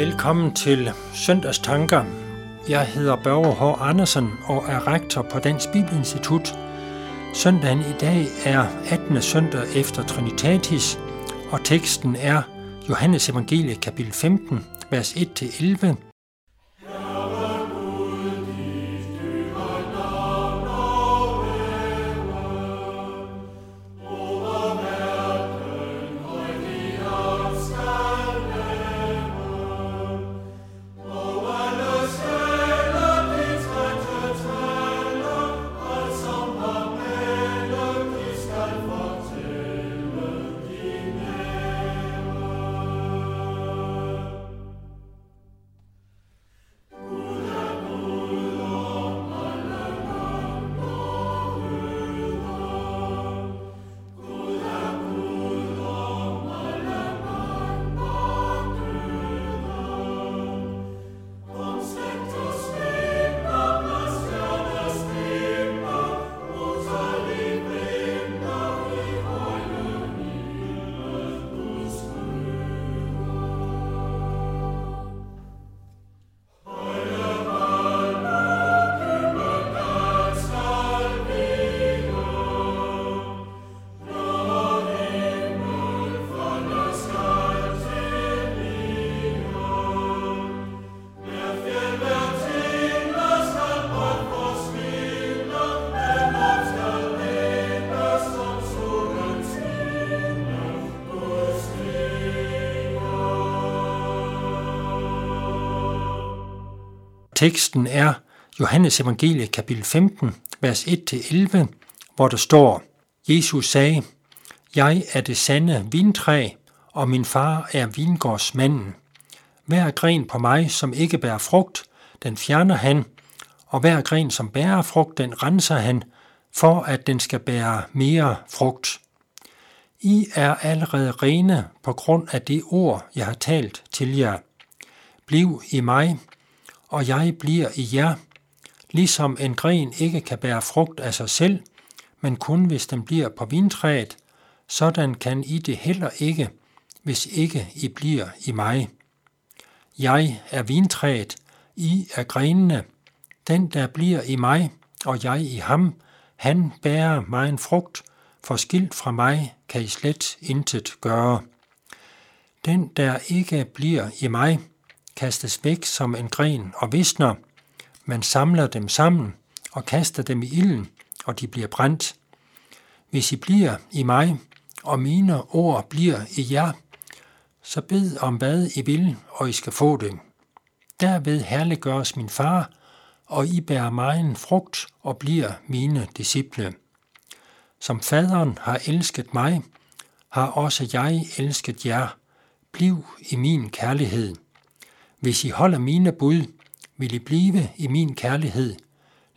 Velkommen til Søndagstanker. Jeg hedder Børge H. Andersen og er rektor på Dansk Bibelinstitut. Søndagen i dag er 18. søndag efter Trinitatis, og teksten er Johannes Evangelie kapitel 15, vers 1-11, Teksten er Johannes Evangelie kapitel 15, vers 1-11, hvor der står, Jesus sagde, Jeg er det sande vintræ, og min far er vingårdsmanden. Hver gren på mig, som ikke bærer frugt, den fjerner han, og hver gren, som bærer frugt, den renser han, for at den skal bære mere frugt. I er allerede rene på grund af det ord, jeg har talt til jer. Bliv i mig, og jeg bliver i jer, ligesom en gren ikke kan bære frugt af sig selv, men kun hvis den bliver på vintræet, sådan kan I det heller ikke, hvis ikke I bliver i mig. Jeg er vintræet, I er grenene. Den, der bliver i mig, og jeg i ham, han bærer mig en frugt, for skilt fra mig kan I slet intet gøre. Den, der ikke bliver i mig, kastes væk som en gren og visner. Man samler dem sammen og kaster dem i ilden, og de bliver brændt. Hvis I bliver i mig, og mine ord bliver i jer, så bed om hvad I vil, og I skal få det. Derved herliggøres min far, og I bærer mig en frugt og bliver mine disciple. Som faderen har elsket mig, har også jeg elsket jer. Bliv i min kærlighed. Hvis I holder mine bud, vil I blive i min kærlighed,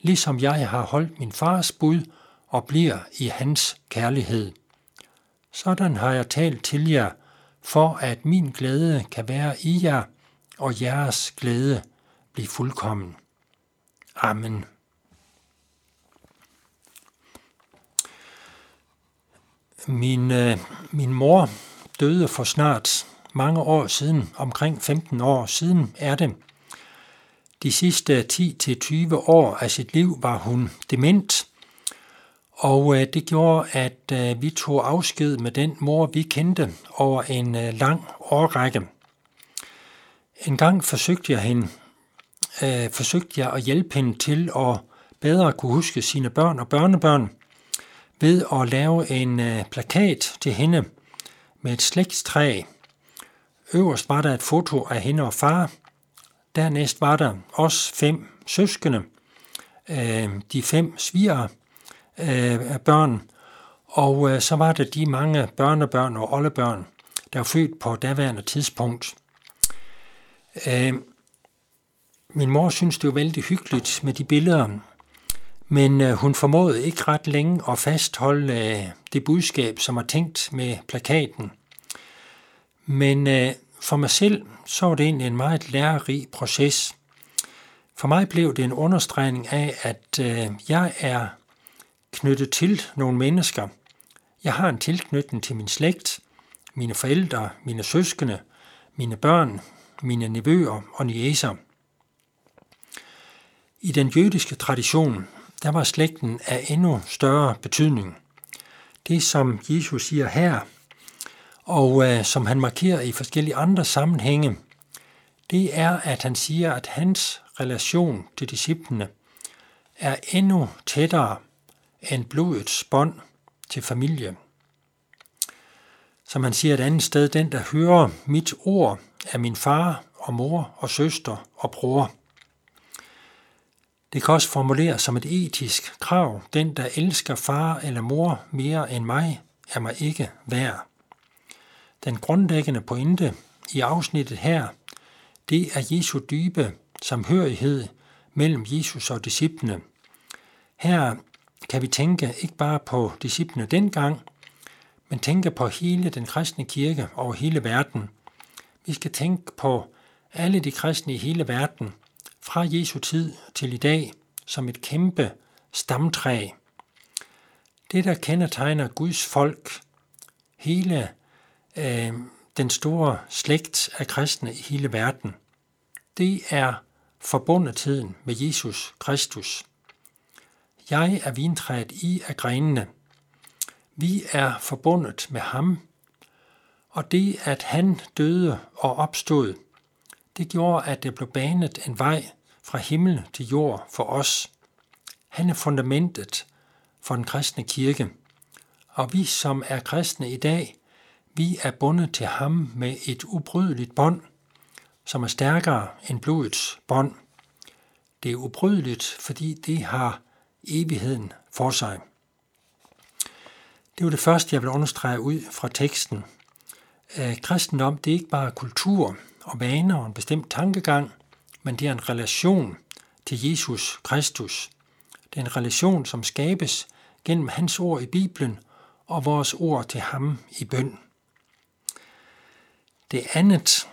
ligesom jeg har holdt min fars bud og bliver i hans kærlighed. Sådan har jeg talt til jer, for at min glæde kan være i jer, og jeres glæde blive fuldkommen. Amen. Min, øh, min mor døde for snart mange år siden, omkring 15 år siden er det. De sidste 10-20 år af sit liv var hun dement, og øh, det gjorde, at øh, vi tog afsked med den mor, vi kendte over en øh, lang årrække. En gang forsøgte jeg hende, øh, forsøgte jeg at hjælpe hende til at bedre kunne huske sine børn og børnebørn ved at lave en øh, plakat til hende med et slægtstræ, Øverst var der et foto af hende og far. Dernæst var der også fem søskende, øh, de fem sviger øh, børn, og øh, så var der de mange børnebørn og oldebørn, der var født på daværende tidspunkt. Øh, min mor synes, det var vældig hyggeligt med de billeder, men øh, hun formåede ikke ret længe at fastholde øh, det budskab, som var tænkt med plakaten – men øh, for mig selv, så var det egentlig en meget lærerig proces. For mig blev det en understregning af, at øh, jeg er knyttet til nogle mennesker. Jeg har en tilknytning til min slægt, mine forældre, mine søskende, mine børn, mine nevøer og niæser. I den jødiske tradition, der var slægten af endnu større betydning. Det, som Jesus siger her, og øh, som han markerer i forskellige andre sammenhænge, det er, at han siger, at hans relation til disciplene er endnu tættere end blodets bånd til familie. Som han siger et andet sted, den der hører mit ord er min far og mor og søster og bror. Det kan også formuleres som et etisk krav. Den, der elsker far eller mor mere end mig, er mig ikke værd. Den grundlæggende pointe i afsnittet her, det er Jesu dybe samhørighed mellem Jesus og disciplene. Her kan vi tænke ikke bare på disciplene dengang, men tænke på hele den kristne kirke over hele verden. Vi skal tænke på alle de kristne i hele verden, fra Jesu tid til i dag, som et kæmpe stamtræ. Det, der kendetegner Guds folk, hele øh, den store slægt af kristne i hele verden, det er forbundetheden med Jesus Kristus. Jeg er vintræet, I er grenene. Vi er forbundet med ham, og det, at han døde og opstod, det gjorde, at det blev banet en vej fra himmel til jord for os. Han er fundamentet for den kristne kirke, og vi, som er kristne i dag, vi er bundet til ham med et ubrydeligt bånd, som er stærkere end blodets bånd. Det er ubrydeligt, fordi det har evigheden for sig. Det var det første, jeg vil understrege ud fra teksten. Kristendom, det er ikke bare kultur og vaner og en bestemt tankegang, men det er en relation til Jesus Kristus. Det er en relation, som skabes gennem hans ord i Bibelen og vores ord til ham i bøn. Det andet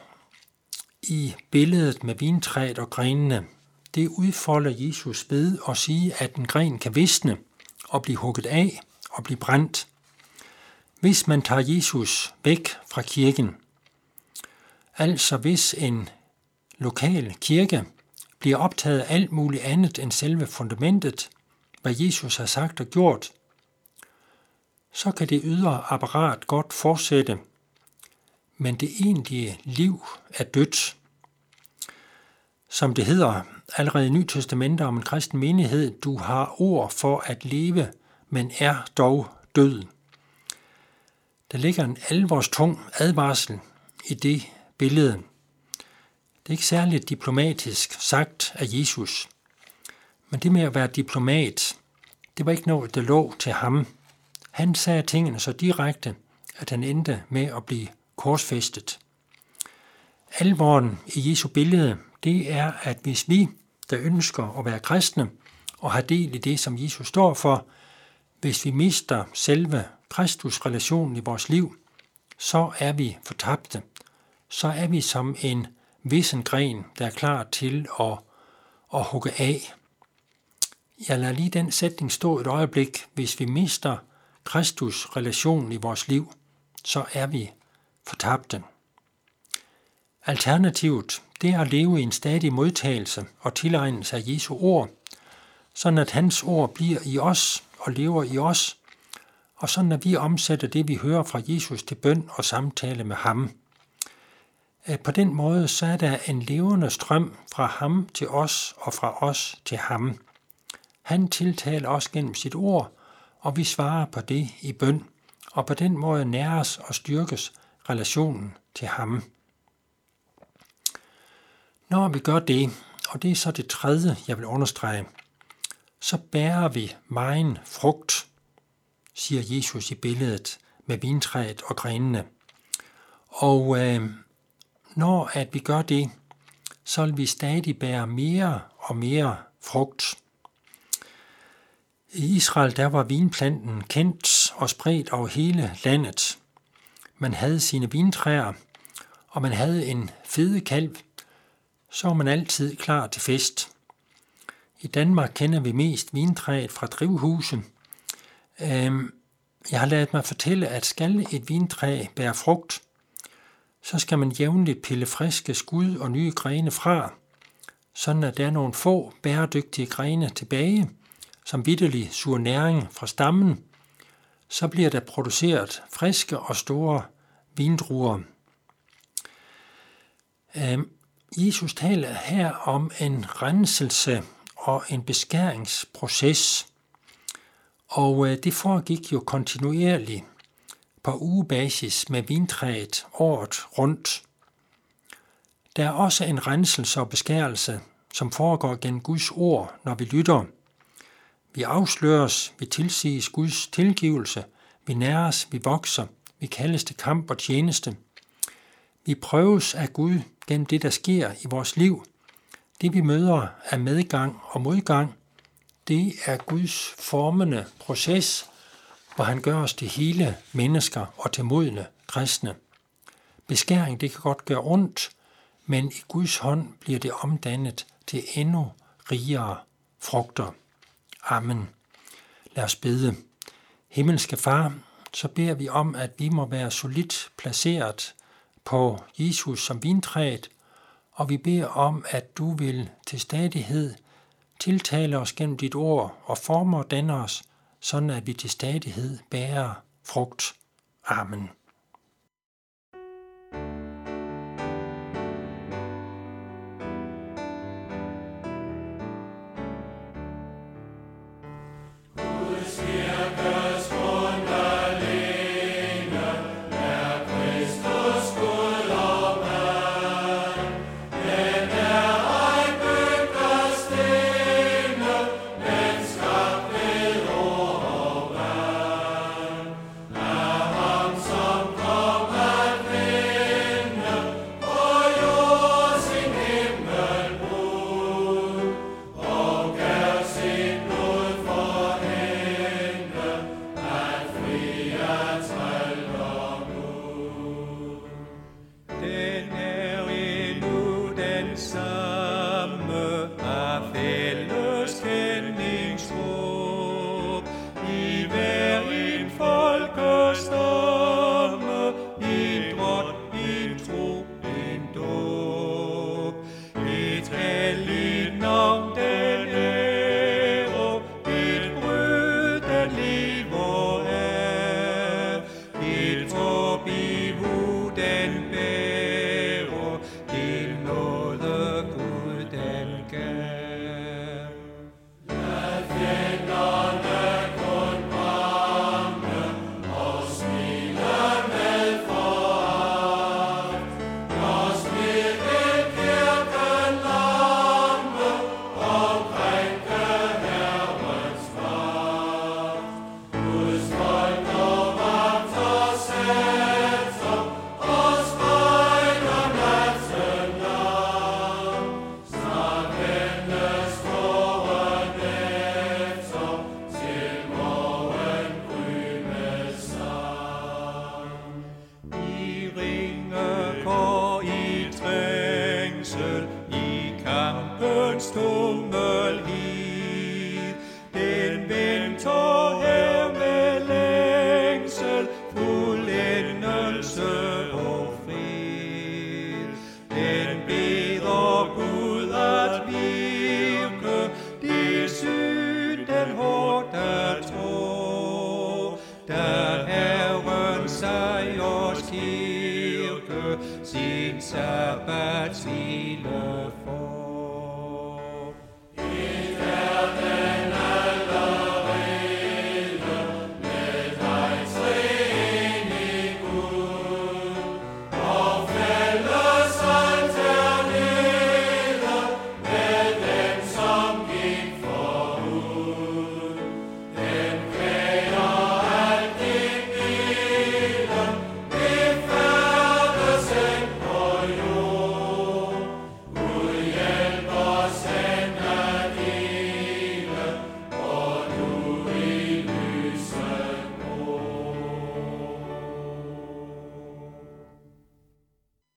i billedet med vintræet og grenene, det udfolder Jesus ved at sige, at en gren kan visne og blive hugget af og blive brændt. Hvis man tager Jesus væk fra kirken, altså hvis en lokal kirke bliver optaget af alt muligt andet end selve fundamentet, hvad Jesus har sagt og gjort, så kan det ydre apparat godt fortsætte, men det egentlige liv er dødt. Som det hedder allerede i Nytestamentet om en kristen menighed, du har ord for at leve, men er dog død. Der ligger en alvorstung advarsel i det billede. Det er ikke særligt diplomatisk sagt af Jesus. Men det med at være diplomat, det var ikke noget, der lå til ham. Han sagde tingene så direkte, at han endte med at blive korsfæstet. Alvoren i Jesu billede, det er, at hvis vi, der ønsker at være kristne og har del i det, som Jesus står for, hvis vi mister selve Kristus-relationen i vores liv, så er vi fortabte. Så er vi som en vissen gren, der er klar til at, at hugge af. Jeg lader lige den sætning stå et øjeblik. Hvis vi mister Kristus-relationen i vores liv, så er vi fortabte. Alternativet, det er at leve i en stadig modtagelse og tilegnelse af Jesu ord, sådan at hans ord bliver i os og lever i os, og sådan at vi omsætter det, vi hører fra Jesus til bøn og samtale med ham. På den måde så er der en levende strøm fra ham til os og fra os til ham. Han tiltaler os gennem sit ord, og vi svarer på det i bøn, og på den måde næres og styrkes relationen til ham. Når vi gør det, og det er så det tredje, jeg vil understrege, så bærer vi megen frugt, siger Jesus i billedet med vintræet og grenene. Og øh, når at vi gør det, så vil vi stadig bære mere og mere frugt. I Israel der var vinplanten kendt og spredt over hele landet. Man havde sine vintræer, og man havde en fede kalv, så var man altid klar til fest. I Danmark kender vi mest vintræet fra drivhuse. Øhm, jeg har lavet mig fortælle, at skal et vintræ bære frugt, så skal man jævnligt pille friske skud og nye grene fra, sådan at der er nogle få bæredygtige grene tilbage, som vidderlig suger næring fra stammen, så bliver der produceret friske og store vindruer. Øhm, Jesus taler her om en renselse og en beskæringsproces, og øh, det foregik jo kontinuerligt på ugebasis med vintræet året rundt. Der er også en renselse og beskærelse, som foregår gennem Guds ord, når vi lytter. Vi afsløres, vi tilsiges Guds tilgivelse, vi næres, vi vokser, vi kaldes til kamp og tjeneste. Vi prøves af Gud gennem det, der sker i vores liv. Det vi møder af medgang og modgang, det er Guds formende proces, hvor han gør os til hele mennesker og til modne kristne. Beskæring, det kan godt gøre ondt, men i Guds hånd bliver det omdannet til endnu rigere frugter. Amen. Lad os bede. Himmelske Far, så beder vi om, at vi må være solidt placeret på Jesus som vintræet, og vi beder om, at du vil til stadighed tiltale os gennem dit ord og forme og danne os, sådan at vi til stadighed bærer frugt. Amen. Shabbat Shalom.